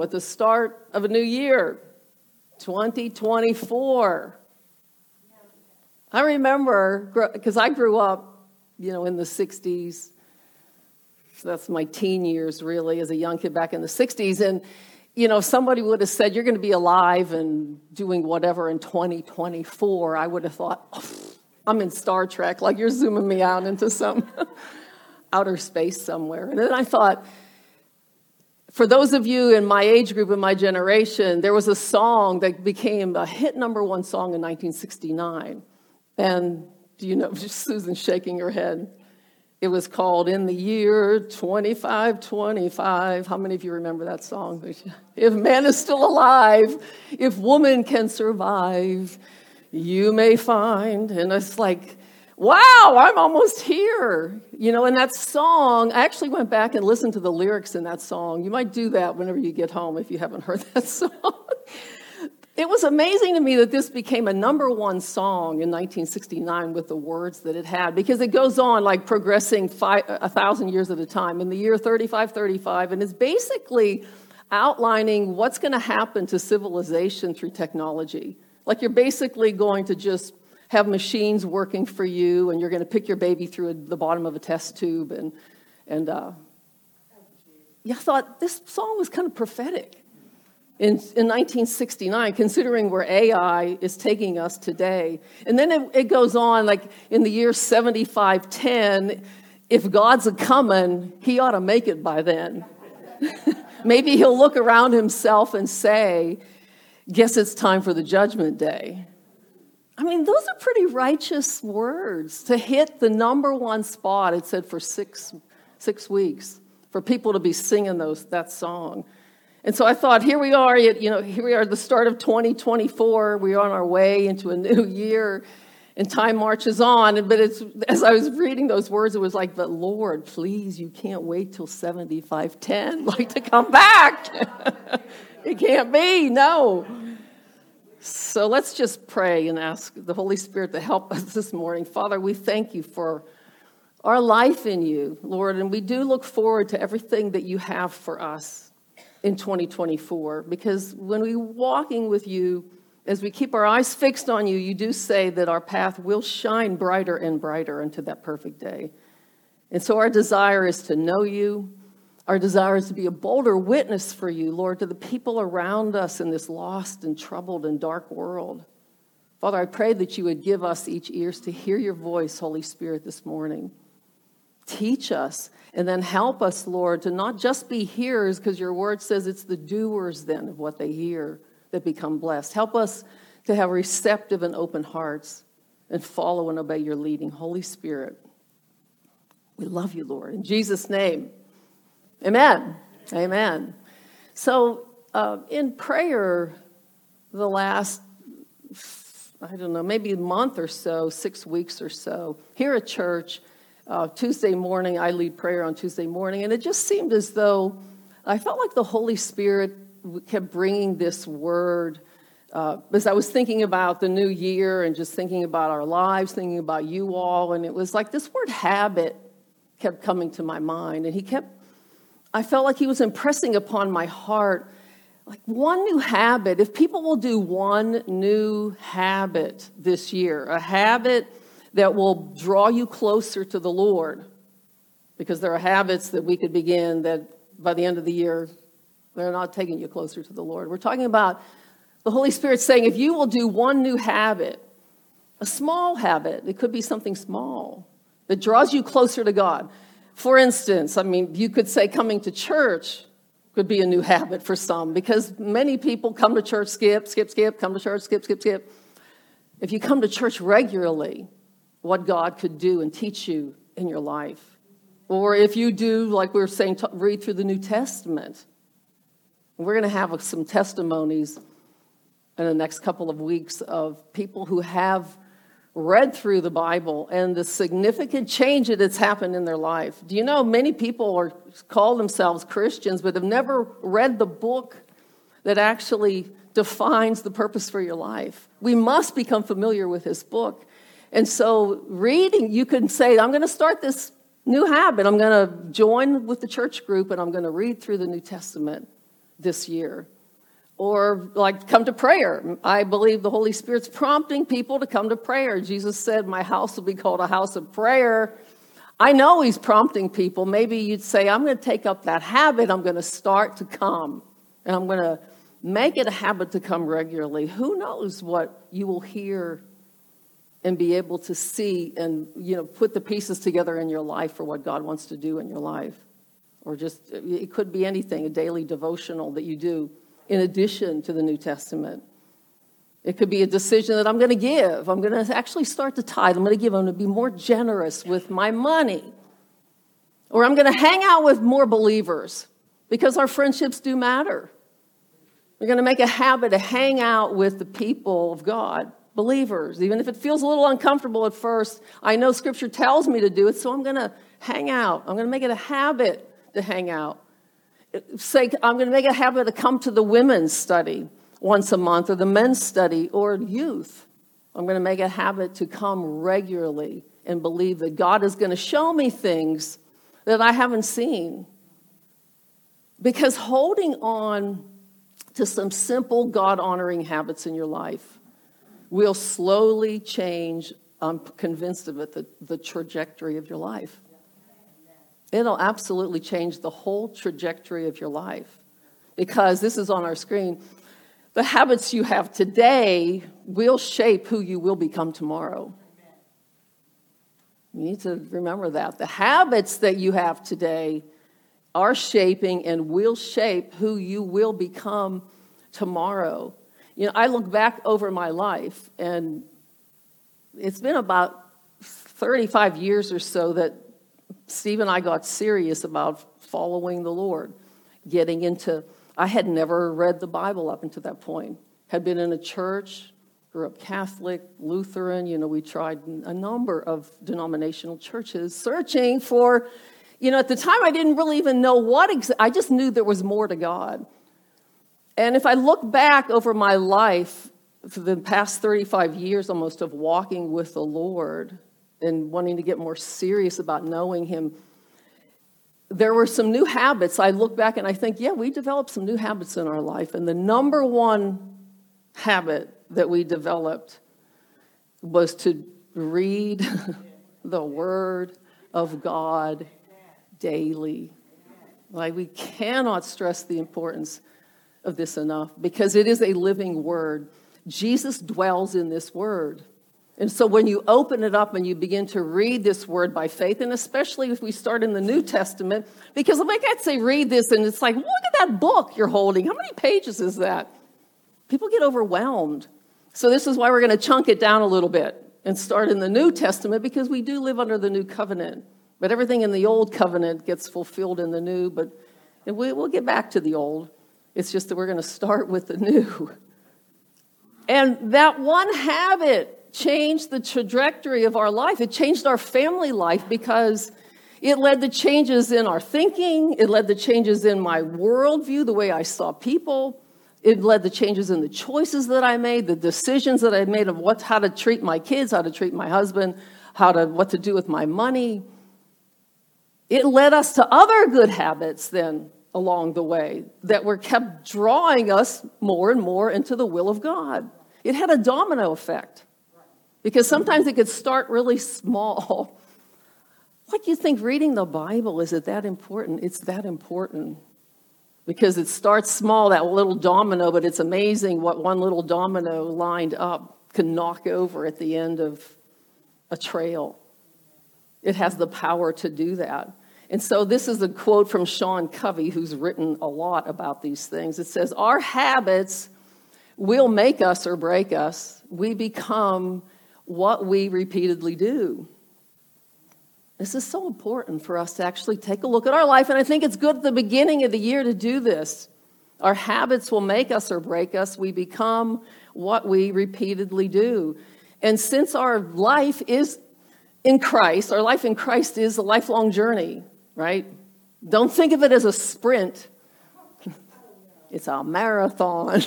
at the start of a new year, 2024. I remember, because I grew up, you know, in the 60s. So that's my teen years, really, as a young kid back in the 60s. And, you know, somebody would have said, You're going to be alive and doing whatever in 2024. I would have thought, I'm in Star Trek, like you're zooming me out into some outer space somewhere. And then I thought, for those of you in my age group, in my generation, there was a song that became a hit number one song in 1969. And do you know, Susan shaking her head. It was called In the Year 2525. How many of you remember that song? If man is still alive, if woman can survive, you may find. And it's like, wow, I'm almost here. You know, and that song, I actually went back and listened to the lyrics in that song. You might do that whenever you get home if you haven't heard that song. It was amazing to me that this became a number one song in 1969 with the words that it had because it goes on like progressing five, a thousand years at a time in the year 3535 and is basically outlining what's going to happen to civilization through technology. Like you're basically going to just have machines working for you and you're going to pick your baby through the bottom of a test tube and and uh, yeah, I thought this song was kind of prophetic in, in 1969, considering where AI is taking us today. And then it, it goes on, like in the year 7510, if God's a coming, he ought to make it by then. Maybe he'll look around himself and say, Guess it's time for the judgment day. I mean, those are pretty righteous words to hit the number one spot, it said, for six, six weeks, for people to be singing those, that song. And so I thought, here we are, you know, here we are at the start of 2024. We're on our way into a new year, and time marches on. But it's, as I was reading those words, it was like, but Lord, please, you can't wait till 7510, like to come back. it can't be, no. So let's just pray and ask the Holy Spirit to help us this morning. Father, we thank you for our life in you, Lord, and we do look forward to everything that you have for us in 2024 because when we're walking with you, as we keep our eyes fixed on you, you do say that our path will shine brighter and brighter into that perfect day. And so our desire is to know you. Our desire is to be a bolder witness for you, Lord, to the people around us in this lost and troubled and dark world. Father, I pray that you would give us each ears to hear your voice, Holy Spirit, this morning. Teach us and then help us, Lord, to not just be hearers, because your word says it's the doers then of what they hear that become blessed. Help us to have receptive and open hearts and follow and obey your leading. Holy Spirit, we love you, Lord. In Jesus' name, amen. Amen. So, uh, in prayer, the last, I don't know, maybe a month or so, six weeks or so, here at church, uh, Tuesday morning, I lead prayer on Tuesday morning, and it just seemed as though I felt like the Holy Spirit kept bringing this word. Uh, as I was thinking about the new year and just thinking about our lives, thinking about you all, and it was like this word habit kept coming to my mind. And he kept, I felt like he was impressing upon my heart like one new habit. If people will do one new habit this year, a habit that will draw you closer to the Lord. Because there are habits that we could begin that by the end of the year, they're not taking you closer to the Lord. We're talking about the Holy Spirit saying, if you will do one new habit, a small habit, it could be something small that draws you closer to God. For instance, I mean, you could say coming to church could be a new habit for some because many people come to church, skip, skip, skip, come to church, skip, skip, skip. If you come to church regularly, what God could do and teach you in your life. Or if you do, like we were saying, read through the New Testament. We're going to have some testimonies in the next couple of weeks of people who have read through the Bible and the significant change that has happened in their life. Do you know many people are call themselves Christians but have never read the book that actually defines the purpose for your life? We must become familiar with his book and so, reading, you can say, I'm going to start this new habit. I'm going to join with the church group and I'm going to read through the New Testament this year. Or like come to prayer. I believe the Holy Spirit's prompting people to come to prayer. Jesus said, My house will be called a house of prayer. I know he's prompting people. Maybe you'd say, I'm going to take up that habit. I'm going to start to come. And I'm going to make it a habit to come regularly. Who knows what you will hear and be able to see and you know put the pieces together in your life for what God wants to do in your life. Or just it could be anything, a daily devotional that you do in addition to the New Testament. It could be a decision that I'm going to give. I'm going to actually start to tithe. I'm going to give. I'm going to be more generous with my money. Or I'm going to hang out with more believers because our friendships do matter. We're going to make a habit to hang out with the people of God, believers, even if it feels a little uncomfortable at first. I know Scripture tells me to do it, so I'm going to hang out. I'm going to make it a habit to hang out. Say, I'm going to make a habit to come to the women's study once a month or the men's study or youth. I'm going to make a habit to come regularly and believe that God is going to show me things that I haven't seen. Because holding on to some simple God honoring habits in your life will slowly change, I'm convinced of it, the, the trajectory of your life. It'll absolutely change the whole trajectory of your life. Because this is on our screen the habits you have today will shape who you will become tomorrow. You need to remember that. The habits that you have today are shaping and will shape who you will become tomorrow. You know, I look back over my life, and it's been about 35 years or so that Steve and I got serious about following the Lord, getting into I had never read the Bible up until that point. Had been in a church, grew up Catholic, Lutheran. You know, we tried a number of denominational churches, searching for. You know, at the time, I didn't really even know what. Ex- I just knew there was more to God. And if I look back over my life for the past 35 years almost of walking with the Lord and wanting to get more serious about knowing Him, there were some new habits. I look back and I think, yeah, we developed some new habits in our life. And the number one habit that we developed was to read the Word of God daily. Like, we cannot stress the importance of this enough because it is a living Word. Jesus dwells in this Word. And so when you open it up and you begin to read this word by faith, and especially if we start in the New Testament, because like I can't say read this and it's like, look at that book you're holding. How many pages is that? People get overwhelmed. So this is why we're going to chunk it down a little bit and start in the New Testament because we do live under the new covenant. But everything in the old covenant gets fulfilled in the new, but we, we'll get back to the old. It's just that we're going to start with the new. And that one habit changed the trajectory of our life. It changed our family life because it led to changes in our thinking. It led to changes in my worldview, the way I saw people. It led to changes in the choices that I made, the decisions that I made of what, how to treat my kids, how to treat my husband, how to, what to do with my money. It led us to other good habits then along the way that were kept drawing us more and more into the will of God. It had a domino effect. Because sometimes it could start really small. What do you think reading the Bible is it that important? It's that important. Because it starts small, that little domino, but it's amazing what one little domino lined up can knock over at the end of a trail. It has the power to do that. And so, this is a quote from Sean Covey, who's written a lot about these things. It says, Our habits will make us or break us. We become what we repeatedly do. This is so important for us to actually take a look at our life, and I think it's good at the beginning of the year to do this. Our habits will make us or break us. We become what we repeatedly do. And since our life is in Christ, our life in Christ is a lifelong journey, right? Don't think of it as a sprint, it's a marathon.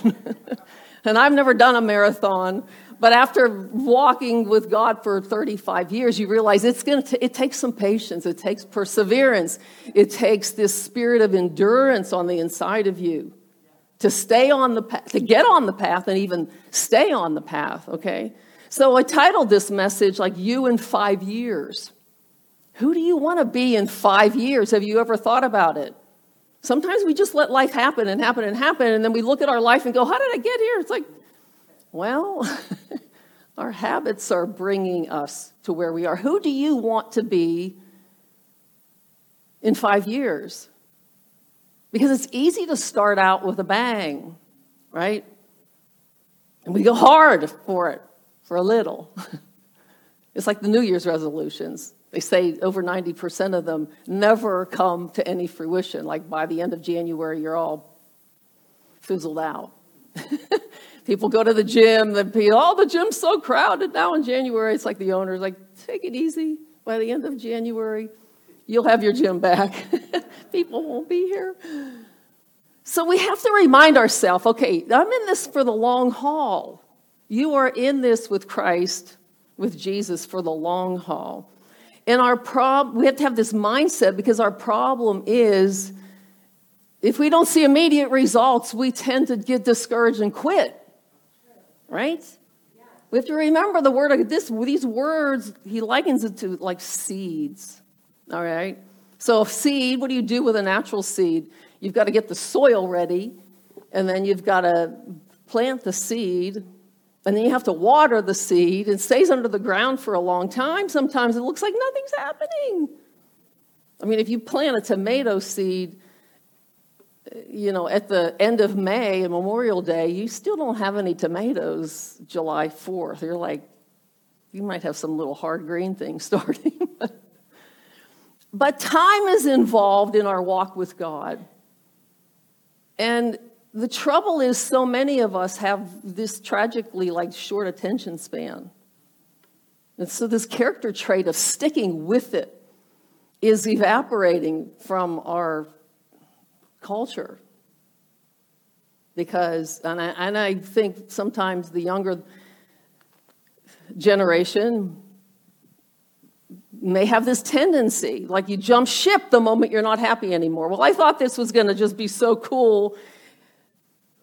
and I've never done a marathon, but after walking with God for 35 years, you realize it's going to it takes some patience, it takes perseverance, it takes this spirit of endurance on the inside of you. to stay on the path, to get on the path and even stay on the path, okay? So I titled this message like You in Five Years. Who do you want to be in five years? Have you ever thought about it? Sometimes we just let life happen and happen and happen, and then we look at our life and go, How did I get here? It's like, well, our habits are bringing us to where we are. Who do you want to be in five years? Because it's easy to start out with a bang, right? And we go hard for it for a little. it's like the New Year's resolutions. They say over 90% of them never come to any fruition. Like by the end of January, you're all fizzled out. people go to the gym, the people, oh, the gym's so crowded now in January. It's like the owner's like, take it easy. By the end of January, you'll have your gym back. people won't be here. So we have to remind ourselves okay, I'm in this for the long haul. You are in this with Christ, with Jesus for the long haul. And our problem, we have to have this mindset because our problem is if we don't see immediate results, we tend to get discouraged and quit. Right? We have to remember the word of this, these words, he likens it to like seeds. All right? So, a seed, what do you do with a natural seed? You've got to get the soil ready, and then you've got to plant the seed, and then you have to water the seed. It stays under the ground for a long time. Sometimes it looks like nothing's happening. I mean, if you plant a tomato seed, you know, at the end of May and Memorial Day, you still don't have any tomatoes July 4th. You're like, you might have some little hard green thing starting. but time is involved in our walk with God. And the trouble is, so many of us have this tragically like short attention span. And so, this character trait of sticking with it is evaporating from our culture. Because, and I, and I think sometimes the younger generation may have this tendency, like you jump ship the moment you're not happy anymore. Well, I thought this was going to just be so cool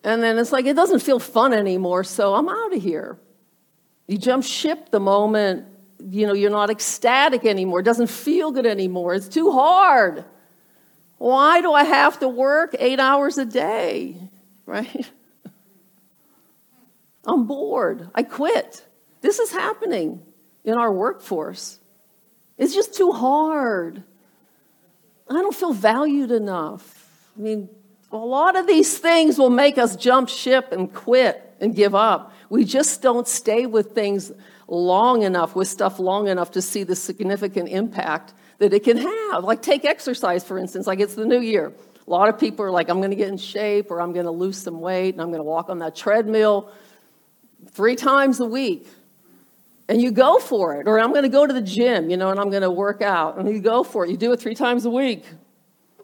and then it's like, it doesn't feel fun anymore, so I'm out of here. You jump ship the moment, you know, you're not ecstatic anymore. It doesn't feel good anymore. It's too hard. Why do I have to work eight hours a day? Right? I'm bored. I quit. This is happening in our workforce. It's just too hard. I don't feel valued enough. I mean, a lot of these things will make us jump ship and quit and give up. We just don't stay with things long enough, with stuff long enough to see the significant impact that it can have. Like take exercise, for instance, like it's the new year. A lot of people are like, I'm going to get in shape or I'm going to lose some weight and I'm going to walk on that treadmill three times a week. And you go for it. Or I'm going to go to the gym, you know, and I'm going to work out. And you go for it. You do it three times a week.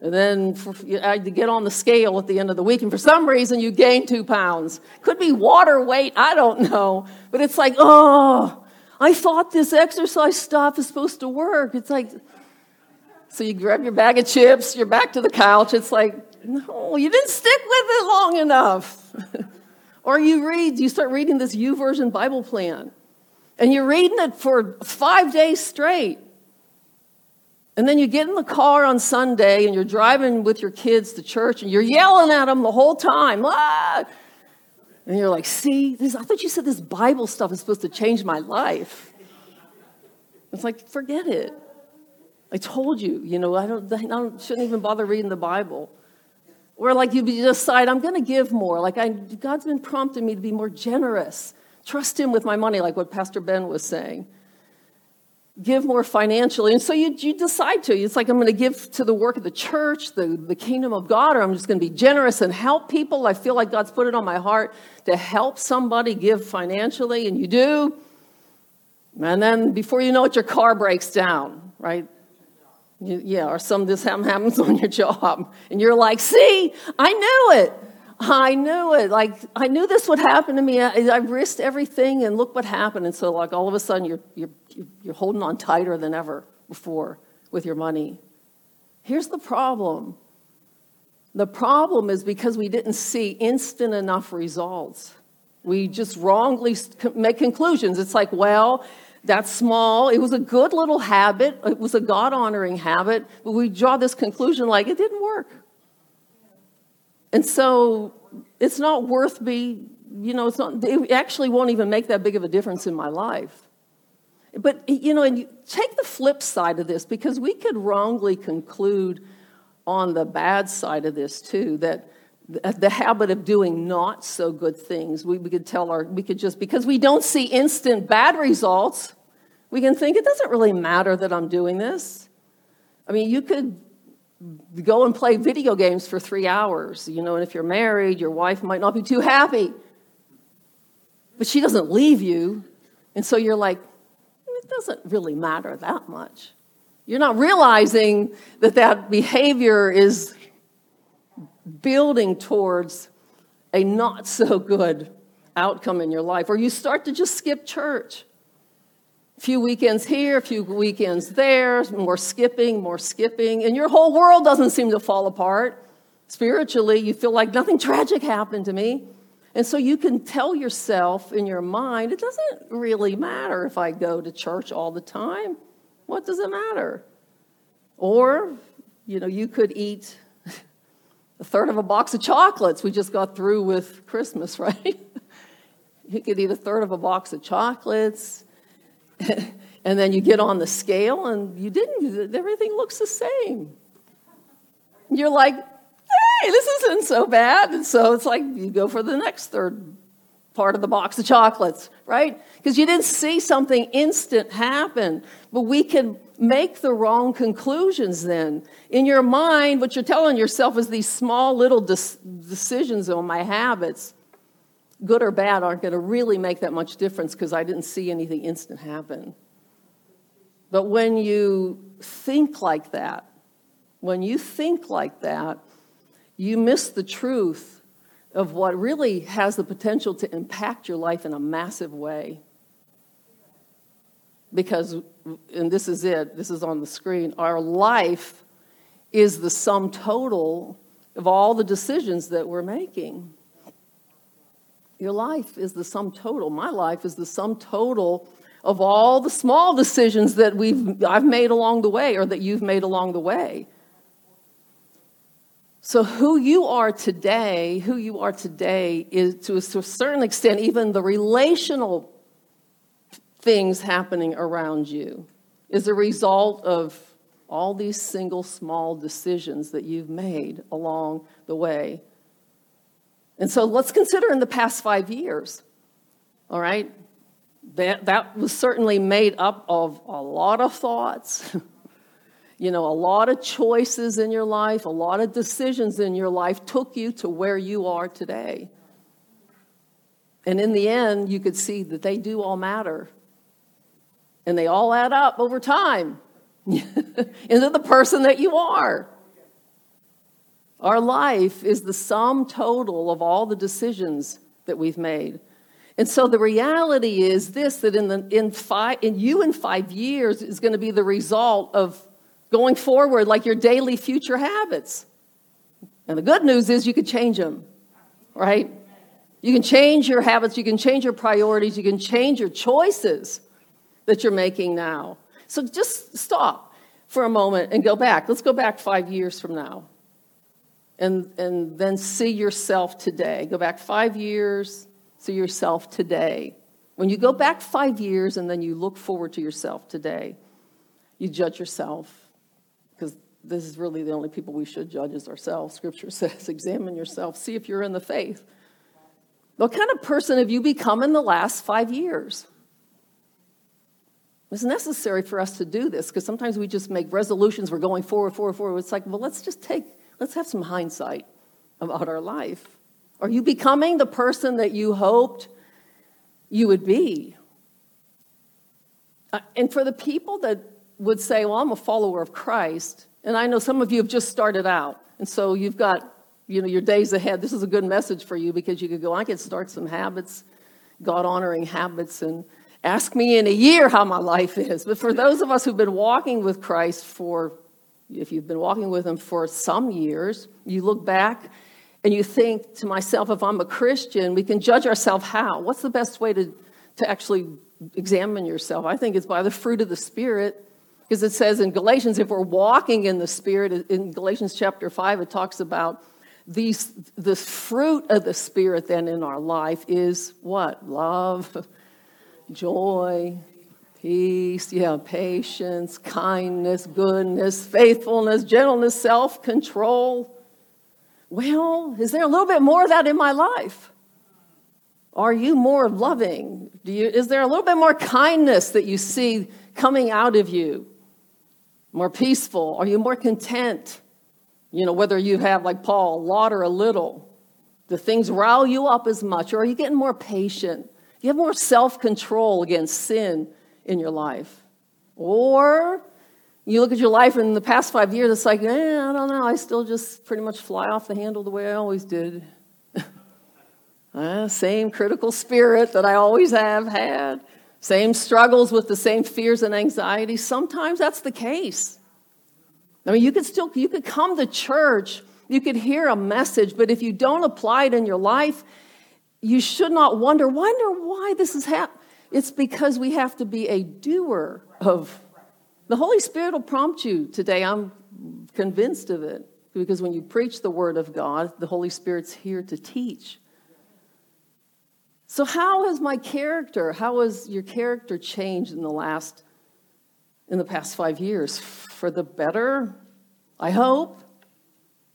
And then for, you get on the scale at the end of the week, and for some reason you gain two pounds. Could be water weight, I don't know. But it's like, oh, I thought this exercise stuff is supposed to work. It's like, so you grab your bag of chips, you're back to the couch. It's like, no, you didn't stick with it long enough. or you read, you start reading this YouVersion Bible plan, and you're reading it for five days straight. And then you get in the car on Sunday and you're driving with your kids to church and you're yelling at them the whole time. Ah! And you're like, see, this, I thought you said this Bible stuff is supposed to change my life. It's like, forget it. I told you, you know, I don't, I don't shouldn't even bother reading the Bible. Or like you decide, I'm going to give more. Like I, God's been prompting me to be more generous. Trust Him with my money, like what Pastor Ben was saying give more financially. And so you, you decide to. It's like, I'm going to give to the work of the church, the, the kingdom of God, or I'm just going to be generous and help people. I feel like God's put it on my heart to help somebody give financially, and you do. And then before you know it, your car breaks down, right? You, yeah, or some this happens on your job. And you're like, see, I knew it. I knew it. Like, I knew this would happen to me. I, I risked everything, and look what happened. And so, like, all of a sudden, you're, you're, you're holding on tighter than ever before with your money. Here's the problem The problem is because we didn't see instant enough results. We just wrongly make conclusions. It's like, well, that's small. It was a good little habit. It was a God honoring habit. But we draw this conclusion like it didn't work. And so it's not worth me, you know, it's not, it actually won't even make that big of a difference in my life. But, you know, and you take the flip side of this because we could wrongly conclude on the bad side of this too that Uh, the habit of doing not so good things. We, we could tell our, we could just, because we don't see instant bad results, we can think it doesn't really matter that I'm doing this. I mean, you could go and play video games for three hours, you know, and if you're married, your wife might not be too happy. But she doesn't leave you. And so you're like, mm, it doesn't really matter that much. You're not realizing that that behavior is building towards a not so good outcome in your life, or you start to just skip church. A few weekends here, a few weekends there, more skipping, more skipping, and your whole world doesn't seem to fall apart. Spiritually, you feel like nothing tragic happened to me. And so you can tell yourself in your mind, it doesn't really matter if I go to church all the time. What does it matter? Or, you know, you could eat a third of a box of chocolates. We just got through with Christmas, right? you could eat a third of a box of chocolates, and then you get on the scale and you didn't, everything looks the same. You're like, hey, this isn't so bad. And so it's like you go for the next third part of the box of chocolates, right? Because you didn't see something instant happen. But we can make the wrong conclusions then. In your mind, what you're telling yourself is these small little decisions on my habits, good or bad, aren't going to really make that much difference because I didn't see anything instant happen. But when you think like that, when you think like that, you miss the truth of what really has the potential to impact your life in a massive way because, and this is it, this is on the screen, our life is the sum total of all the decisions that we're making. Your life is the sum total. My life is the sum total of all the small decisions that we've, I've made along the way or that you've made along the way. So, who you are today, who you are today is to a certain extent, even the relational things happening around you is a result of all these single small decisions that you've made along the way. And so let's consider in the past five years, all right? That, that was certainly made up of a lot of thoughts, you know, a lot of choices in your life, a lot of decisions in your life took you to where you are today. And in the end, you could see that they do all matter and they all add up over time into the person that you are. Our life is the sum total of all the decisions that we've made. And so the reality is this that in, the, in, five, in you in five years is going to be the result of going forward like your daily future habits. And the good news is you can change them, right? You can change your habits, you can change your priorities, you can change your choices that you're making now. So just stop for a moment and go back. Let's go back five years from now. And, and then see yourself today. Go back five years, see yourself today. When you go back five years and then you look forward to yourself today, you judge yourself. This is really the only people we should judge is ourselves. Scripture says, examine yourself, see if you're in the faith. What kind of person have you become in the last five years? It's necessary for us to do this because sometimes we just make resolutions, we're going forward, forward, forward. It's like, well, let's just take, let's have some hindsight about our life. Are you becoming the person that you hoped you would be? Uh, and for the people that would say, well, I'm a follower of Christ, and I know some of you have just started out, and so you've got, you know, your days ahead. This is a good message for you because you could go, I could start some habits, God honoring habits, and Ask me in a year how my life is. But for those of us who've been walking with Christ for if you've been walking with Him for some years, you look back and you think to myself, if I'm a Christian, we can judge ourselves how? What's the best way to, to actually examine yourself? I think it's by the fruit of the Spirit. Because it says in Galatians, if we're walking in the Spirit, in Galatians chapter 5, it talks about these, the fruit of the Spirit then in our life is what? Love, joy, peace, yeah, patience, kindness, goodness, faithfulness, gentleness, self control. Well, is there a little bit more of that in my life? Are you more loving? Do you, is there a little bit more kindness that you see coming out of you? More peaceful? Are you more content? You know, whether you have, like Paul, a lot or a little. Do things rile you up as much? Or are you getting more patient? You have more self control against sin in your life? Or you look at your life in the past five years, it's like, eh, I don't know, I still just pretty much fly off the handle the way I always did. uh, same critical spirit that I always have had, same struggles with the same fears and anxieties. Sometimes that's the case. I mean, you could still, you could come to church, you could hear a message, but if you don't apply it in your life, you should not wonder, wonder why this is happening. It's because we have to be a doer of the Holy Spirit will prompt you today. I'm convinced of it. Because when you preach the Word of God, the Holy Spirit's here to teach. So, how has my character, how has your character changed in the last, in the past five years? For the better? I hope.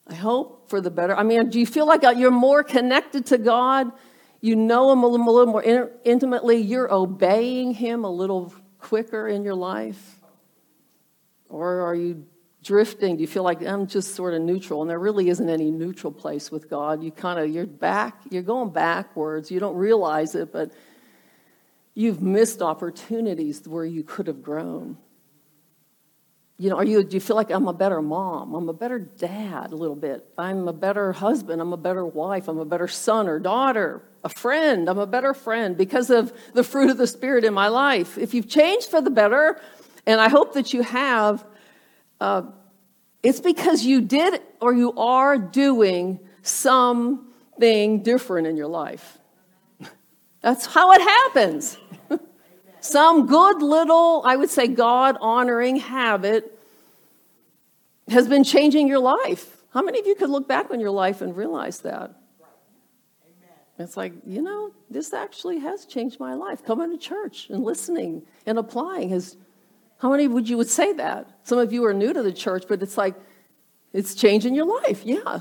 I hope for the better. I mean, do you feel like you're more connected to God? You know Him a little, a little more intimately. You're obeying Him a little quicker in your life? Or are you drifting? Do you feel like I'm just sort of neutral? And there really isn't any neutral place with God. You kind of, you're back, you're going backwards. You don't realize it, but you've missed opportunities where you could have grown. You know, are you, do you feel like I'm a better mom? I'm a better dad a little bit. I'm a better husband. I'm a better wife. I'm a better son or daughter, a friend. I'm a better friend because of the fruit of the Spirit in my life. If you've changed for the better, and I hope that you have. Uh, it's because you did or you are doing something different in your life. That's how it happens. Some good little, I would say, God honoring habit has been changing your life. How many of you could look back on your life and realize that? It's like, you know, this actually has changed my life. Coming to church and listening and applying has how many would you would say that? Some of you are new to the church, but it's like it's changing your life. Yeah.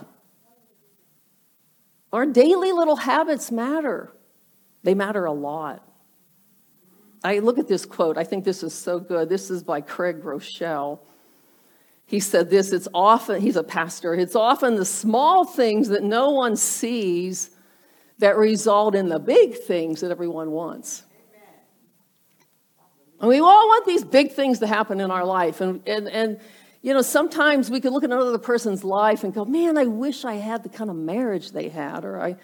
Our daily little habits matter. They matter a lot. I look at this quote. I think this is so good. This is by Craig Groeschel. He said this, it's often, he's a pastor, it's often the small things that no one sees that result in the big things that everyone wants. And we all want these big things to happen in our life. And, and, and, you know, sometimes we can look at another person's life and go, man, I wish I had the kind of marriage they had, or I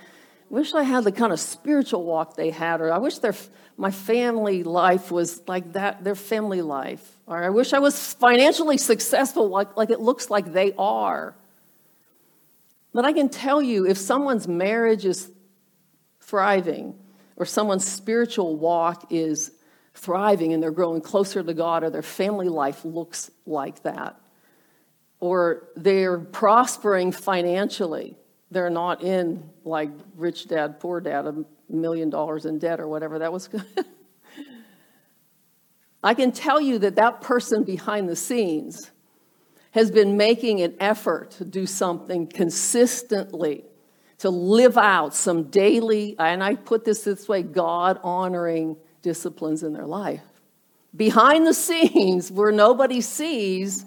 wish I had the kind of spiritual walk they had, or I wish their, my family life was like that, their family life, or I wish I was financially successful like, like it looks like they are. But I can tell you, if someone's marriage is thriving, or someone's spiritual walk is thriving and they're growing closer to God or their family life looks like that. Or they're prospering financially. They're not in like rich dad, poor dad, a million dollars in debt or whatever that was. Good. I can tell you that that person behind the scenes has been making an effort to do something consistently, to live out some daily, and I put this this way God honoring disciplines in their life. Behind the scenes, where nobody sees,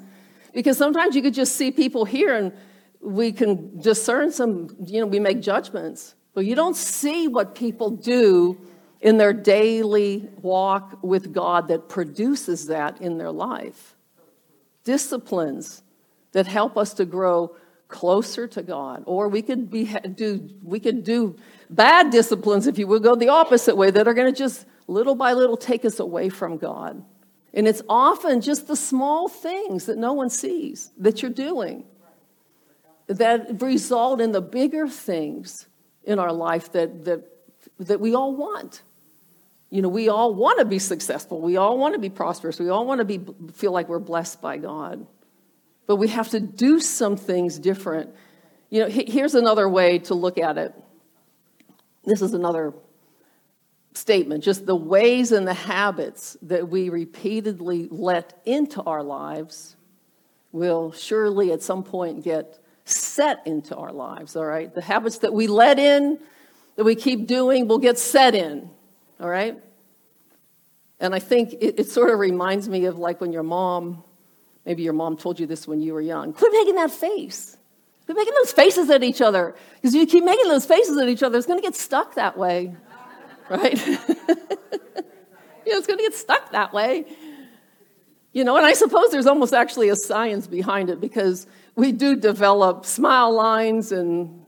because sometimes you could just see people here and we can discern some, you know, we make judgments, but you don't see what people do in their daily walk with God that produces that in their life. Disciplines that help us to grow closer to God. Or we could be do we could do bad disciplines if you would go the opposite way that are going to just little by little take us away from God. And it's often just the small things that no one sees that you're doing that result in the bigger things in our life that, that, that we all want. You know, we all want to be successful. We all want to be prosperous. We all want to be, feel like we're blessed by God. But we have to do some things different. You know, here's another way to look at it. This is another statement just the ways and the habits that we repeatedly let into our lives will surely at some point get set into our lives, all right? The habits that we let in, that we keep doing, will get set in, all right? And I think it, it sort of reminds me of like when your mom, maybe your mom told you this when you were young quit making that face. Quit making those faces at each other. Because you keep making those faces at each other, it's going to get stuck that way, right? you know, it's going to get stuck that way. You know, and I suppose there's almost actually a science behind it because we do develop smile lines and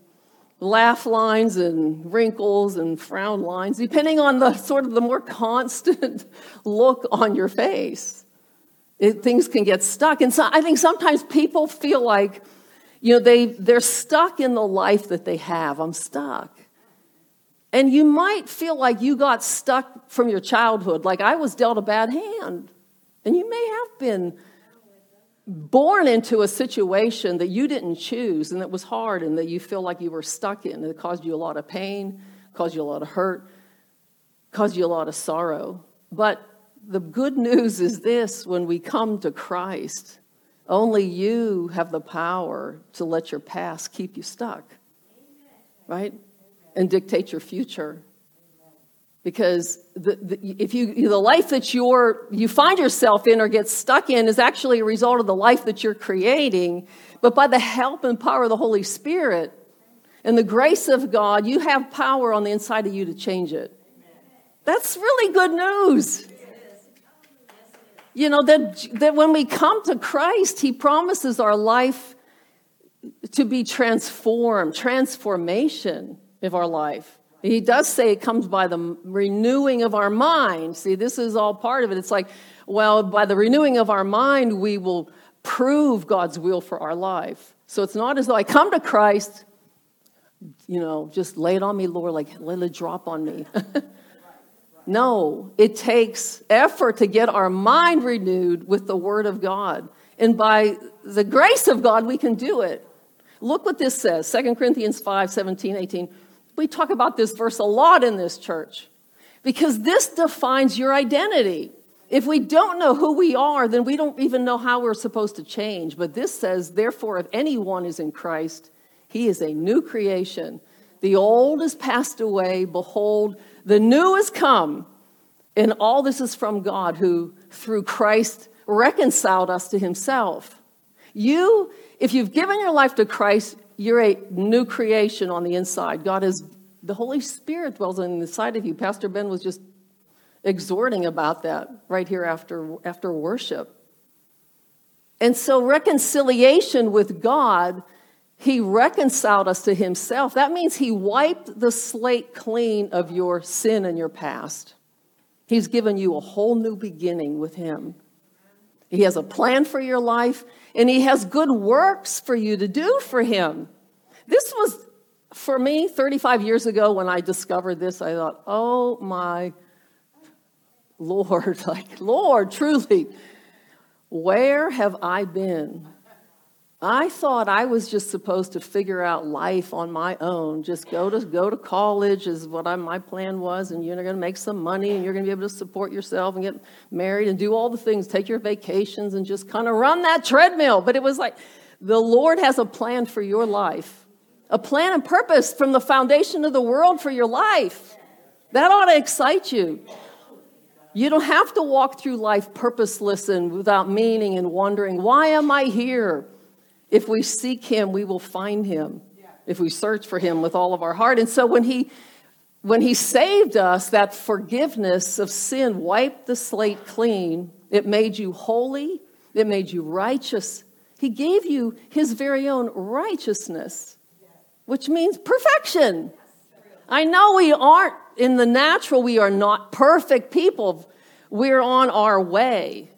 laugh lines and wrinkles and frown lines, depending on the sort of the more constant look on your face. It, things can get stuck. And so I think sometimes people feel like, you know, they, they're stuck in the life that they have. I'm stuck. And you might feel like you got stuck from your childhood, like I was dealt a bad hand. And you may have been born into a situation that you didn't choose and that was hard and that you feel like you were stuck in. It caused you a lot of pain, caused you a lot of hurt, caused you a lot of sorrow. But the good news is this when we come to Christ, only you have the power to let your past keep you stuck, right? And dictate your future. Because the, the, if you the life that you're you find yourself in or get stuck in is actually a result of the life that you're creating. But by the help and power of the holy spirit and the grace of god you have power on the inside of you to change it. That's really good news. You know that, that when we come to christ he promises our life to be transformed transformation of our life he does say it comes by the renewing of our mind. See, this is all part of it. It's like, well, by the renewing of our mind, we will prove God's will for our life. So it's not as though I come to Christ, you know, just lay it on me, Lord, like let it drop on me. no, it takes effort to get our mind renewed with the Word of God. And by the grace of God, we can do it. Look what this says 2 Corinthians 5 17, 18. We talk about this verse a lot in this church because this defines your identity. If we don't know who we are, then we don't even know how we're supposed to change. But this says, therefore, if anyone is in Christ, he is a new creation. The old is passed away. Behold, the new has come. And all this is from God, who through Christ reconciled us to himself. You, if you've given your life to Christ, you're a new creation on the inside. God is, the Holy Spirit dwells on the inside of you. Pastor Ben was just exhorting about that right here after, after worship. And so, reconciliation with God, He reconciled us to Himself. That means He wiped the slate clean of your sin and your past. He's given you a whole new beginning with Him. He has a plan for your life, and He has good works for you to do for Him. This was, for me, 35 years ago when I discovered this, I thought, oh my Lord, like, Lord, truly, where have I been? I thought I was just supposed to figure out life on my own. Just go to go to college is what I, my plan was, and you're going to make some money, and you're going to be able to support yourself and get married and do all the things, take your vacations, and just kind of run that treadmill. But it was like the Lord has a plan for your life, a plan and purpose from the foundation of the world for your life. That ought to excite you. You don't have to walk through life purposeless and without meaning and wondering, why am I here? If we seek him, we will find him. If we search for him with all of our heart. And so when he when he saved us, that forgiveness of sin wiped the slate clean. It made you holy, it made you righteous. He gave you his very own righteousness, which means perfection. I know we aren't in the natural, we are not perfect people. We're on our way.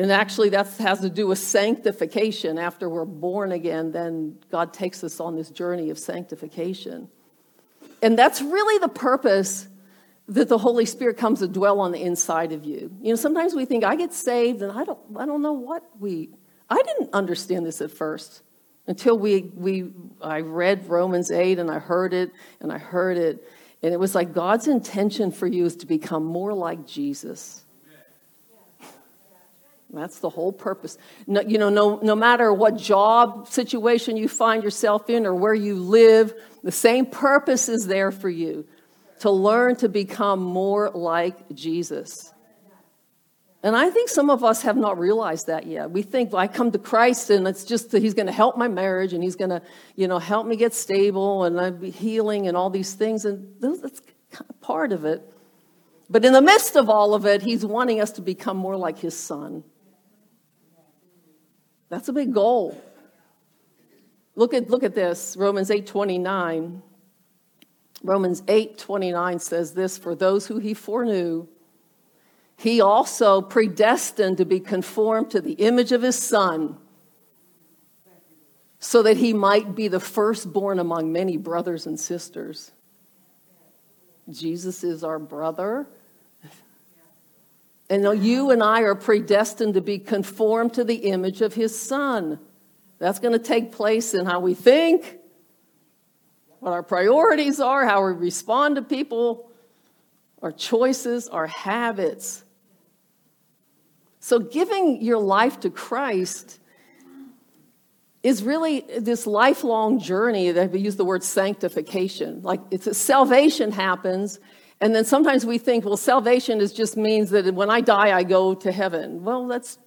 And actually, that has to do with sanctification. After we're born again, then God takes us on this journey of sanctification. And that's really the purpose that the Holy Spirit comes to dwell on the inside of you. You know, sometimes we think I get saved and I don't I don't know what we I didn't understand this at first until we we I read Romans 8 and I heard it and I heard it and it was like God's intention for you is to become more like Jesus. That's the whole purpose. No, you know, no, no matter what job situation you find yourself in or where you live, the same purpose is there for you to learn to become more like Jesus. And I think some of us have not realized that yet. We think well, I come to Christ and it's just that He's going to help my marriage and He's going to, you know, help me get stable and I'm healing and all these things. And that's part of it. But in the midst of all of it, He's wanting us to become more like His Son. That's a big goal. Look at, look at this Romans 8 29. Romans 8 29 says this For those who he foreknew, he also predestined to be conformed to the image of his son, so that he might be the firstborn among many brothers and sisters. Jesus is our brother. And you and I are predestined to be conformed to the image of his son. That's going to take place in how we think, what our priorities are, how we respond to people, our choices, our habits. So, giving your life to Christ is really this lifelong journey that we use the word sanctification. Like it's a, salvation happens, and then sometimes we think, well, salvation is just means that when I die, I go to heaven. Well, that's,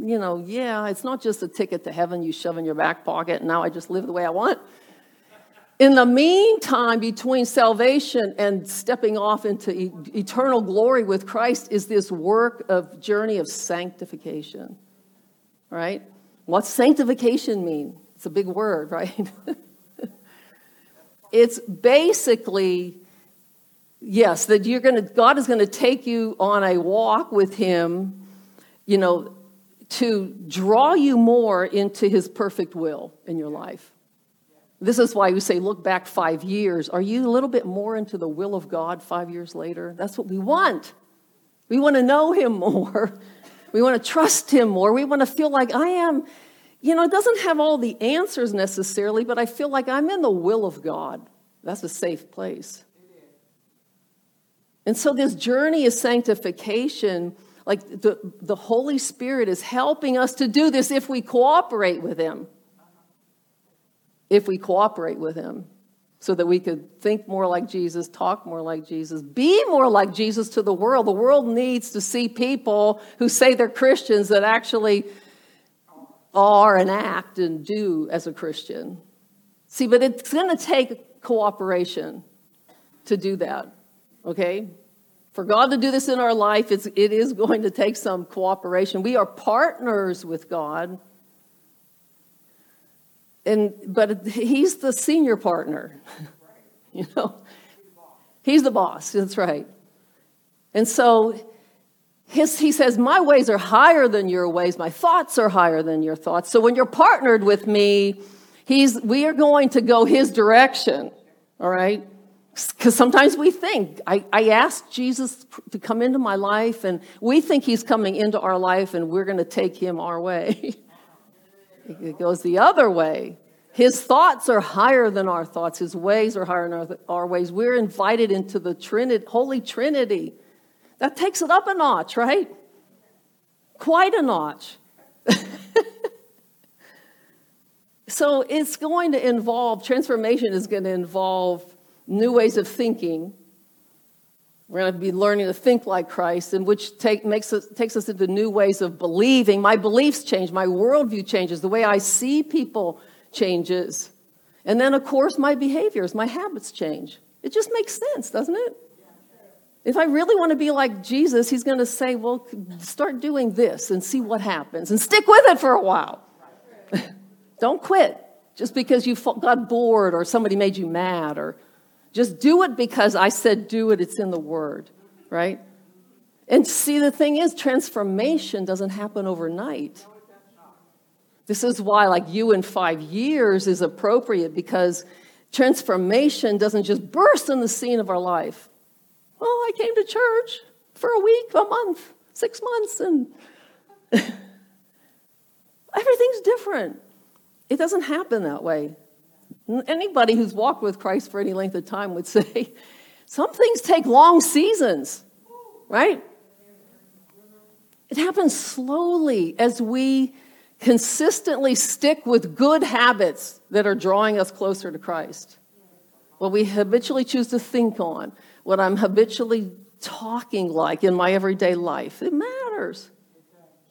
you know, yeah, it's not just a ticket to heaven you shove in your back pocket, and now I just live the way I want. In the meantime, between salvation and stepping off into e- eternal glory with Christ is this work of journey of sanctification. Right? What's sanctification mean? It's a big word, right? it's basically yes that you're going to god is going to take you on a walk with him you know to draw you more into his perfect will in your life. This is why we say look back five years. Are you a little bit more into the will of god five years later? That's what we want. We want to know him more. We want to trust him more. We want to feel like i am you know it doesn't have all the answers necessarily but i feel like i'm in the will of god. That's a safe place and so, this journey of sanctification, like the, the Holy Spirit is helping us to do this if we cooperate with Him. If we cooperate with Him, so that we could think more like Jesus, talk more like Jesus, be more like Jesus to the world. The world needs to see people who say they're Christians that actually are and act and do as a Christian. See, but it's going to take cooperation to do that okay? For God to do this in our life, it's, it is going to take some cooperation. We are partners with God. And, but he's the senior partner, you know. He's the boss, that's right. And so his, he says, My ways are higher than your ways, my thoughts are higher than your thoughts. So when you're partnered with me, he's, we are going to go his direction, all right? Because sometimes we think, I, I asked Jesus to come into my life, and we think he's coming into our life, and we're going to take him our way. it goes the other way. His thoughts are higher than our thoughts, his ways are higher than our, our ways. We're invited into the Trinity, Holy Trinity. That takes it up a notch, right? Quite a notch. so it's going to involve, transformation is going to involve new ways of thinking. We're going to be learning to think like Christ, and which take, makes us, takes us into new ways of believing. My beliefs change, my worldview changes, the way I see people changes. And then, of course, my behaviors, my habits change. It just makes sense, doesn't it? If I really want to be like Jesus, he's going to say, Well, start doing this and see what happens and stick with it for a while. Don't quit just because you got bored or somebody made you mad or just do it because I said do it, it's in the word, right? And see, the thing is, transformation doesn't happen overnight. This is why, like, you in five years is appropriate because transformation doesn't just burst in the scene of our life. Well, I came to church for a week, a month, six months, and everything's different. It doesn't happen that way. Anybody who's walked with Christ for any length of time would say some things take long seasons, right? It happens slowly as we consistently stick with good habits that are drawing us closer to Christ. What we habitually choose to think on, what I'm habitually talking like in my everyday life, it matters.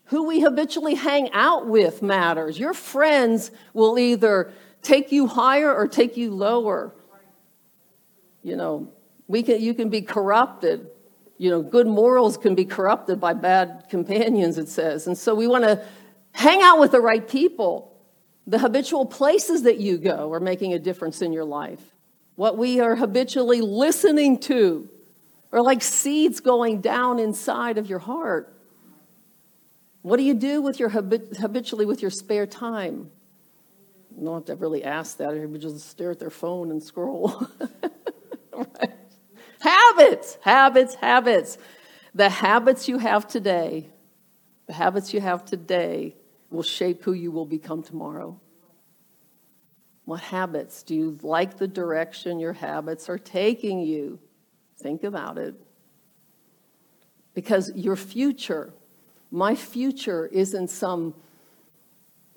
Who we habitually hang out with matters. Your friends will either take you higher or take you lower. You know, we can, you can be corrupted. You know, good morals can be corrupted by bad companions, it says. And so we want to hang out with the right people. The habitual places that you go are making a difference in your life. What we are habitually listening to are like seeds going down inside of your heart. What do you do with your habitually with your spare time? Don't have to really ask that. Everybody just stare at their phone and scroll. right. Habits, habits, habits. The habits you have today, the habits you have today will shape who you will become tomorrow. What habits? Do you like the direction your habits are taking you? Think about it. Because your future, my future, isn't some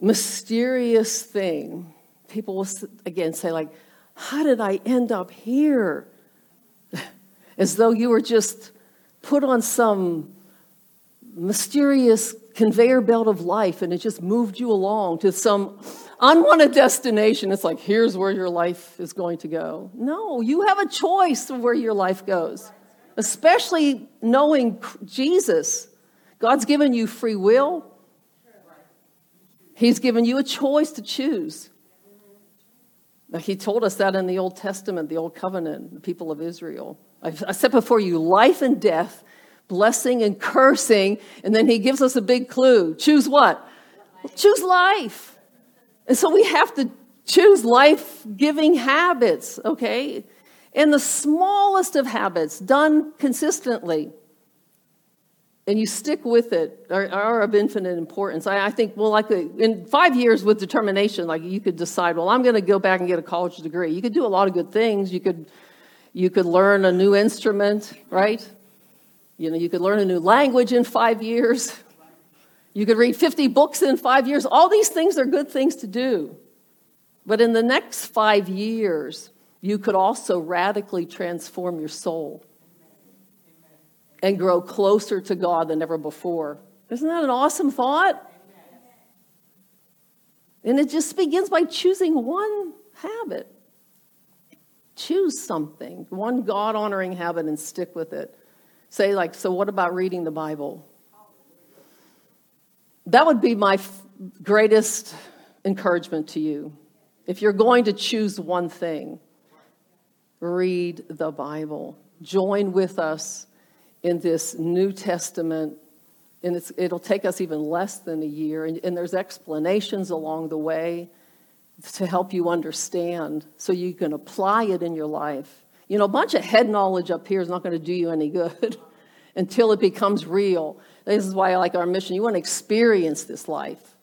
mysterious thing. People will, again, say, like, how did I end up here? As though you were just put on some mysterious conveyor belt of life and it just moved you along to some unwanted destination. It's like, here's where your life is going to go. No, you have a choice of where your life goes, especially knowing Jesus. God's given you free will, He's given you a choice to choose. He told us that in the Old Testament, the Old Covenant, the people of Israel. I set before you life and death, blessing and cursing, and then he gives us a big clue. Choose what? choose life. And so we have to choose life giving habits, okay? And the smallest of habits done consistently and you stick with it are, are of infinite importance. I, I, think, well, like uh, in five years with determination, like you could decide, well, I'm going to go back and get a college degree. You could do a lot of good things. You could, you could learn a new instrument, right? You know, you could learn a new language in five years. You could read 50 books in five years. All these things are good things to do. But in the next five years, you could also radically transform your soul and grow closer to God than ever before. Isn't that an awesome thought? And it just begins by choosing one habit. Choose something, one God honoring habit, and stick with it. Say, like, so what about reading the Bible? That would be my f- greatest encouragement to you. If you're going to choose one thing, read the Bible. Join with us in this New Testament, and it'll take us even less than a year, and, and there's explanations along the way to help you understand so you can apply it in your life. You know, a bunch of head knowledge up here is not going to do you any good until it becomes real. This is why I like our mission. You want to experience this life.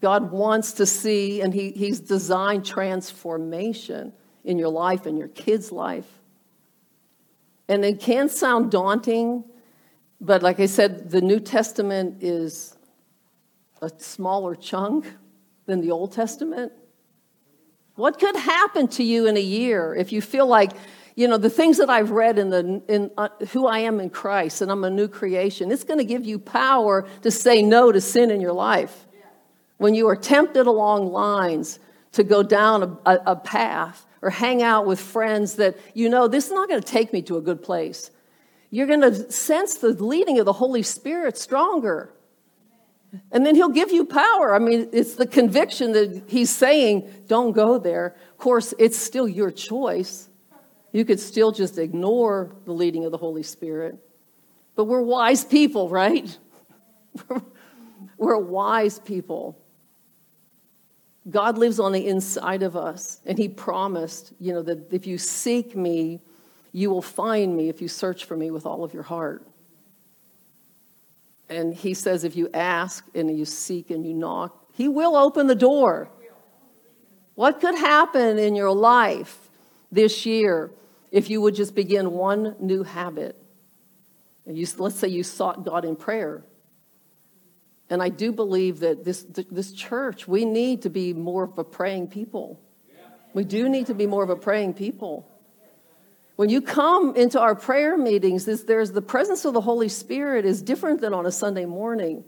God wants to see, and he, He's designed transformation in your life and your kids' life. And it can sound daunting, but like I said, the New Testament is a smaller chunk than the Old Testament. What could happen to you in a year if you feel like, you know, the things that I've read in, the, in uh, who I am in Christ and I'm a new creation, it's going to give you power to say no to sin in your life. When you are tempted along lines to go down a, a, a path or hang out with friends that you know this is not going to take me to a good place. You're going to sense the leading of the Holy Spirit stronger. And then he'll give you power. I mean, it's the conviction that he's saying, don't go there. Of course, it's still your choice. You could still just ignore the leading of the Holy Spirit. But we're wise people, right? we're wise people. God lives on the inside of us, and He promised, you know, that if you seek me, you will find me if you search for me with all of your heart. And He says, if you ask and you seek and you knock, He will open the door. What could happen in your life this year if you would just begin one new habit? You, let's say you sought God in prayer and I do believe that this, this church, we need to be more of a praying people. We do need to be more of a praying people. When you come into our prayer meetings, there's the presence of the Holy Spirit is different than on a Sunday morning.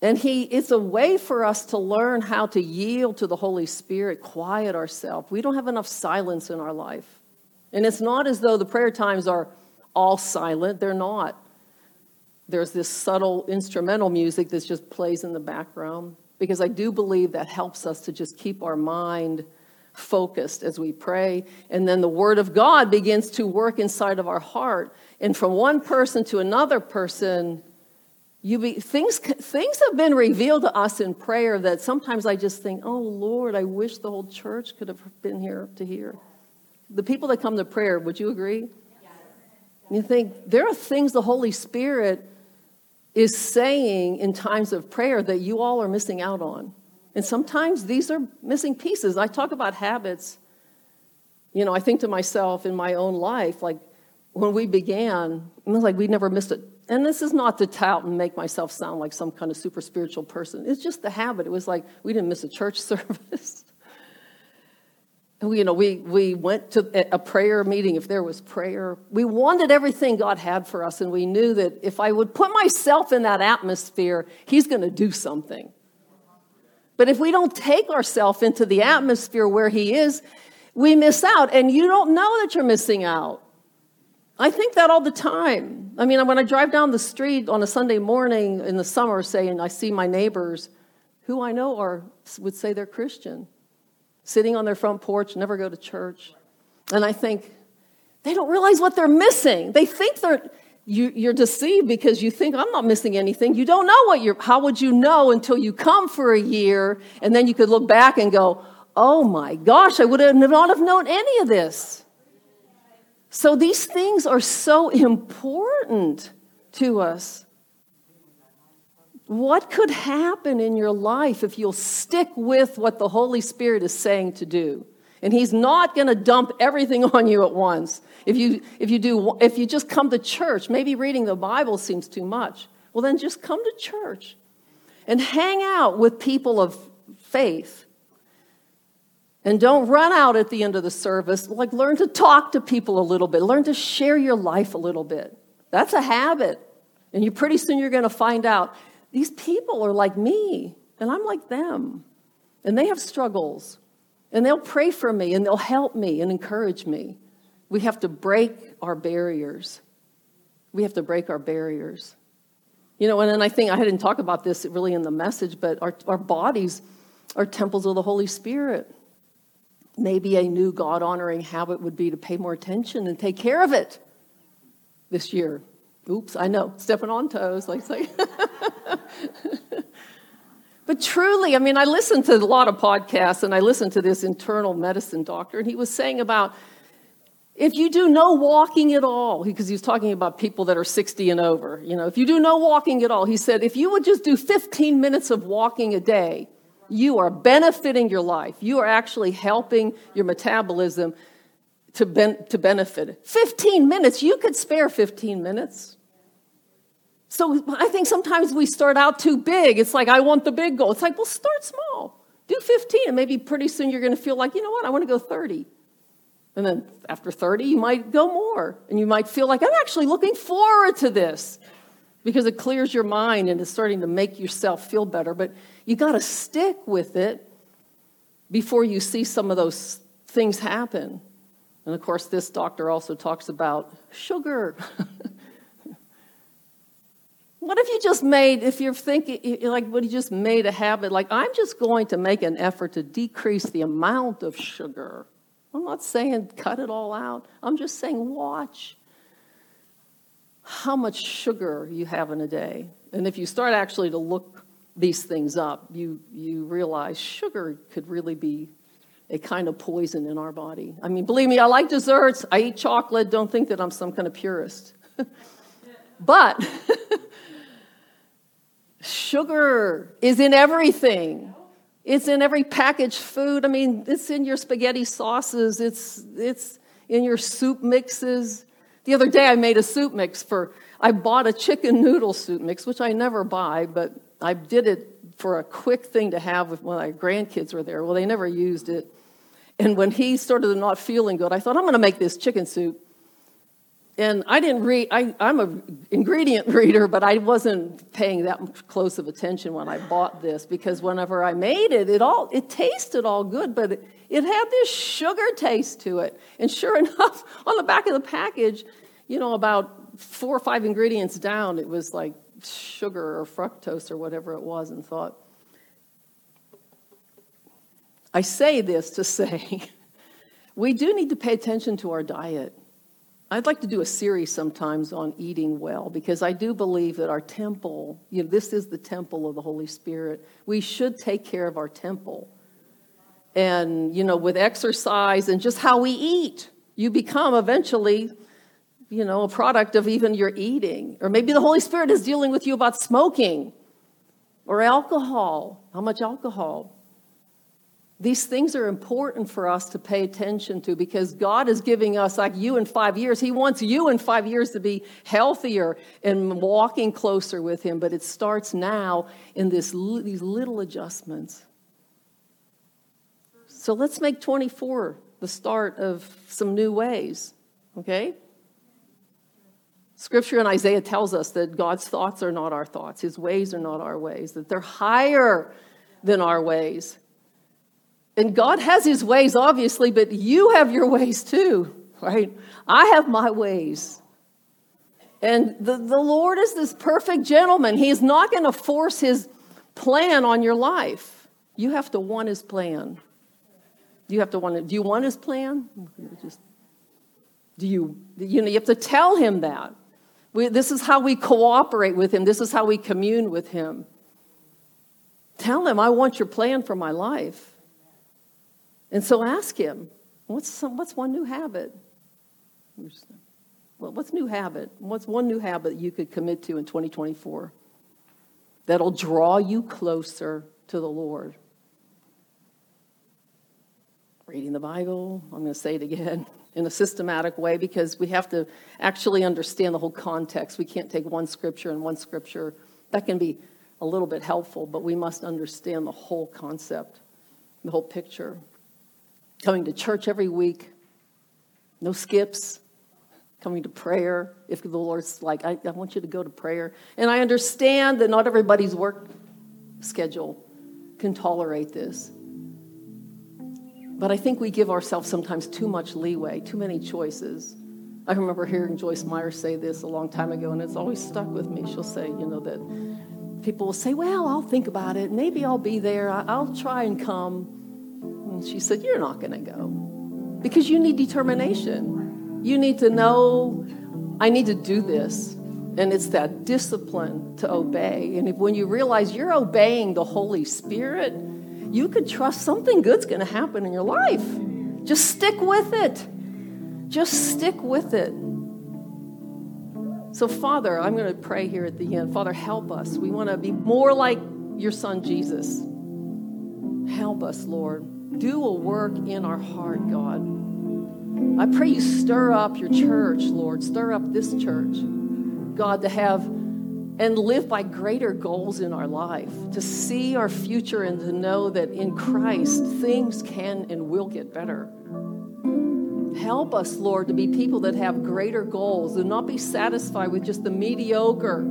And he, it's a way for us to learn how to yield to the Holy Spirit, quiet ourselves. We don't have enough silence in our life. And it's not as though the prayer times are all silent, they're not there's this subtle instrumental music that just plays in the background because I do believe that helps us to just keep our mind focused as we pray. And then the Word of God begins to work inside of our heart. And from one person to another person, you be, things, things have been revealed to us in prayer that sometimes I just think, oh Lord, I wish the whole church could have been here to hear. The people that come to prayer, would you agree? Yes. You think there are things the Holy Spirit is saying in times of prayer that you all are missing out on. And sometimes these are missing pieces. I talk about habits. You know, I think to myself in my own life, like when we began, it was like we never missed it. And this is not to tout and make myself sound like some kind of super spiritual person. It's just the habit. It was like we didn't miss a church service you know, we, we went to a prayer meeting if there was prayer. We wanted everything God had for us, and we knew that if I would put myself in that atmosphere, He's going to do something. But if we don't take ourselves into the atmosphere where He is, we miss out, and you don't know that you're missing out. I think that all the time. I mean, when I drive down the street on a Sunday morning in the summer, say, and I see my neighbors who I know are would say they're Christian sitting on their front porch, never go to church. And I think, they don't realize what they're missing. They think they're, you, are deceived because you think, I'm not missing anything. You don't know what you're, how would you know until you come for a year and then you could look back and go, oh my gosh, I would have not have known any of this. So these things are so important to us. What could happen in your life if you'll stick with what the Holy Spirit is saying to do? And He's not going to dump everything on you at once. If you, if, you do, if you just come to church, maybe reading the Bible seems too much. Well, then just come to church and hang out with people of faith. And don't run out at the end of the service. Like, learn to talk to people a little bit, learn to share your life a little bit. That's a habit. And you pretty soon you're going to find out these people are like me, and I'm like them. And they have struggles. And they'll pray for me, and they'll help me and encourage me. We have to break our barriers. We have to break our barriers. You know, and then I think I didn't talk about this really in the message, but our, our bodies are temples of the Holy Spirit. Maybe a new God honoring habit would be to pay more attention and take care of it this year. Oops, I know, stepping on toes, like say. but truly, I mean, I listened to a lot of podcasts and I listened to this internal medicine doctor, and he was saying about if you do no walking at all, because he was talking about people that are 60 and over, you know, if you do no walking at all, he said, if you would just do 15 minutes of walking a day, you are benefiting your life. You are actually helping your metabolism to, ben- to benefit. 15 minutes, you could spare 15 minutes. So I think sometimes we start out too big. It's like, I want the big goal. It's like, well, start small. Do 15, and maybe pretty soon you're going to feel like, you know what, I want to go 30. And then after 30, you might go more. And you might feel like, I'm actually looking forward to this because it clears your mind and it's starting to make yourself feel better. But you got to stick with it before you see some of those things happen. And of course, this doctor also talks about sugar. what if you just made, if you're thinking, like, what you just made a habit, like, I'm just going to make an effort to decrease the amount of sugar. I'm not saying cut it all out, I'm just saying watch. how much sugar you have in a day. And if you start actually to look these things up, you, you realize sugar could really be a kind of poison in our body. I mean, believe me, I like desserts. I eat chocolate. Don't think that I'm some kind of purist. but sugar is in everything. It's in every packaged food. I mean, it's in your spaghetti sauces. It's, it's in your soup mixes. The other day I made a soup mix for, I bought a chicken noodle soup mix, which I never buy, but I did it for a quick thing to have when my grandkids were there. Well, they never used it. And when he started not feeling good, I thought, I'm going to make this chicken soup. And I didn't read, I, I'm an ingredient reader, but I wasn't paying that close of attention when I bought this because whenever I made it, it all, it tasted all good, but it, it had this sugar taste to it. And sure enough, on the back of the package, you know, about four or five ingredients down, it was like sugar or fructose or whatever it was, and thought, I say this to say we do need to pay attention to our diet. I'd like to do a series sometimes on eating well because I do believe that our temple, you know, this is the temple of the Holy Spirit. We should take care of our temple. And, you know, with exercise and just how we eat, you become eventually, you know, a product of even your eating. Or maybe the Holy Spirit is dealing with you about smoking or alcohol. How much alcohol? These things are important for us to pay attention to because God is giving us, like you in five years, He wants you in five years to be healthier and walking closer with Him. But it starts now in this, these little adjustments. So let's make 24 the start of some new ways, okay? Scripture in Isaiah tells us that God's thoughts are not our thoughts, His ways are not our ways, that they're higher than our ways. And God has his ways, obviously, but you have your ways too, right? I have my ways. And the, the Lord is this perfect gentleman. He's not going to force his plan on your life. You have to want his plan. You have to want it. Do you want his plan? Just, do you, you know, you have to tell him that. We, this is how we cooperate with him. This is how we commune with him. Tell him, I want your plan for my life. And so ask him, what's, some, what's one new habit? Well, What's new habit? What's one new habit you could commit to in 2024 that'll draw you closer to the Lord? Reading the Bible, I'm going to say it again, in a systematic way because we have to actually understand the whole context. We can't take one scripture and one scripture. That can be a little bit helpful, but we must understand the whole concept, the whole picture coming to church every week, no skips, coming to prayer if the Lord's like, I, I, want you to go to prayer. And I understand that not everybody's work schedule can tolerate this. But I think we give ourselves sometimes too much leeway, too many choices. I remember hearing Joyce Meyer say this a long time ago, and it's always stuck with me. She'll say, you know, that people will say, Well, I'll think about it. Maybe I'll be there. I'll try and come. And she said, You're not going to go because you need determination. You need to know, I need to do this. And it's that discipline to obey. And if, when you realize you're obeying the Holy Spirit, you can trust something good's going to happen in your life. Just stick with it. Just stick with it. So, Father, I'm going to pray here at the end. Father, help us. We want to be more like your son, Jesus. Help us, Lord do a work in our heart, God. I pray you stir up your church, Lord. Stir up this church, God, to have and live by greater goals in our life, to see our future and to know that in Christ things can and will get better. Help us, Lord, to be people that have greater goals, and not be satisfied with just the mediocre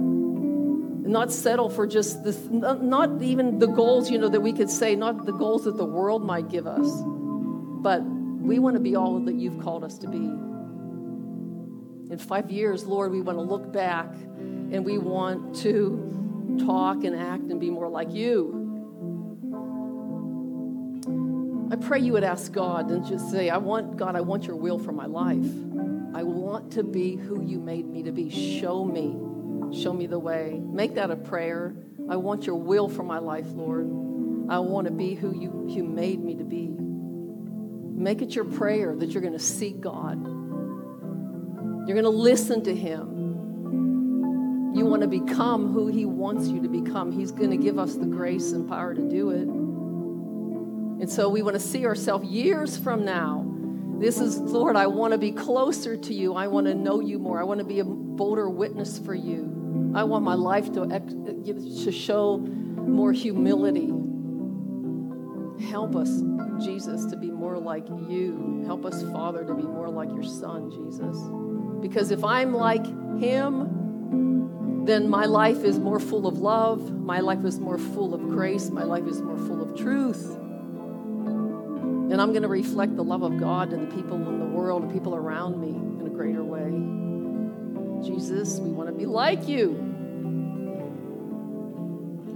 not settle for just this, not even the goals, you know, that we could say, not the goals that the world might give us, but we want to be all that you've called us to be. In five years, Lord, we want to look back and we want to talk and act and be more like you. I pray you would ask God and just say, I want, God, I want your will for my life. I want to be who you made me to be. Show me. Show me the way. Make that a prayer. I want your will for my life, Lord. I want to be who you, you made me to be. Make it your prayer that you're going to seek God. You're going to listen to Him. You want to become who He wants you to become. He's going to give us the grace and power to do it. And so we want to see ourselves years from now. This is, Lord, I want to be closer to you. I want to know you more. I want to be a bolder witness for you. I want my life to, to show more humility. Help us, Jesus, to be more like you. Help us, Father, to be more like your Son, Jesus. Because if I'm like him, then my life is more full of love. My life is more full of grace. My life is more full of truth. And I'm going to reflect the love of God to the people in the world and people around me in a greater way. Jesus, we want to be like you.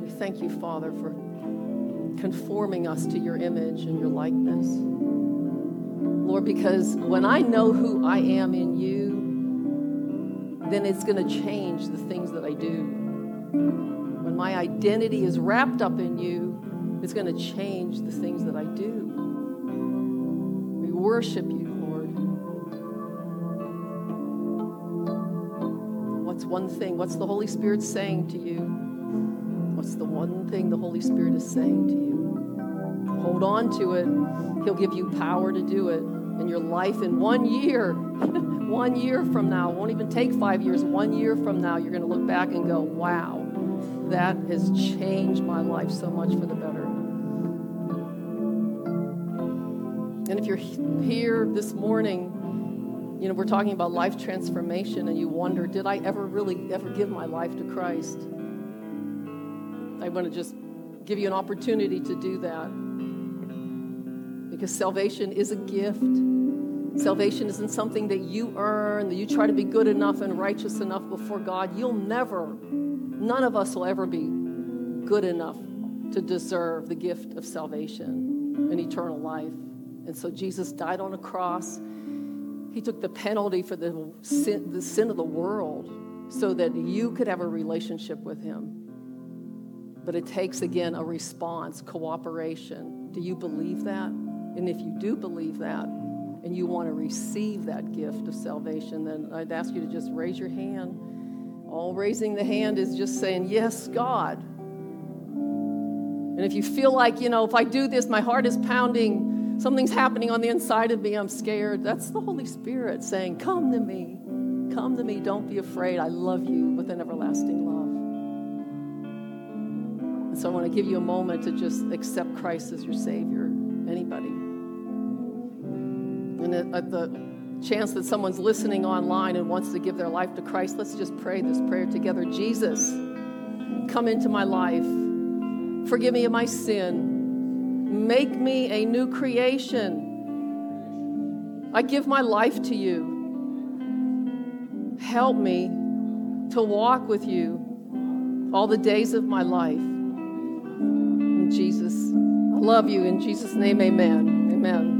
We thank you, Father, for conforming us to your image and your likeness. Lord, because when I know who I am in you, then it's going to change the things that I do. When my identity is wrapped up in you, it's going to change the things that I do We worship you, one thing? What's the Holy Spirit saying to you? What's the one thing the Holy Spirit is saying to you? Hold on to it. He'll give you power to do it. in your life in one year, one year from now, won't even take five years, one year from now, you're going to look back and go, wow, that has changed my life so much for the better. And if you're here this morning, you know, we're talking about life transformation and you wonder, did I ever really ever give my life to Christ? I want to just give you an opportunity to do that. Because salvation is a gift. Salvation isn't something that you earn, that you try to be good enough and righteous enough before God. You'll never, none of us will ever be good enough to deserve the gift of salvation and eternal life. And so Jesus died on a cross. He took the penalty for the sin, the sin of the world so that you could have a relationship with him. But it takes, again, a response, cooperation. Do you believe that? And if you do believe that, and you want to receive that gift of salvation, then I'd ask you to just raise your hand. All raising the hand is just saying, Yes, God. And if you feel like, you know, if I do this, my heart is pounding, Something's happening on the inside of me. I'm scared. That's the Holy Spirit saying, Come to me. Come to me. Don't be afraid. I love you with an everlasting love. And so I want to give you a moment to just accept Christ as your Savior. Anybody. And at uh, the chance that someone's listening online and wants to give their life to Christ, let's just pray this prayer together. Jesus, come into my life. Forgive me of my sin. Make me a new creation. I give my life to you. Help me to walk with you all the days of my life. In Jesus, I love you. In Jesus' name, amen. Amen.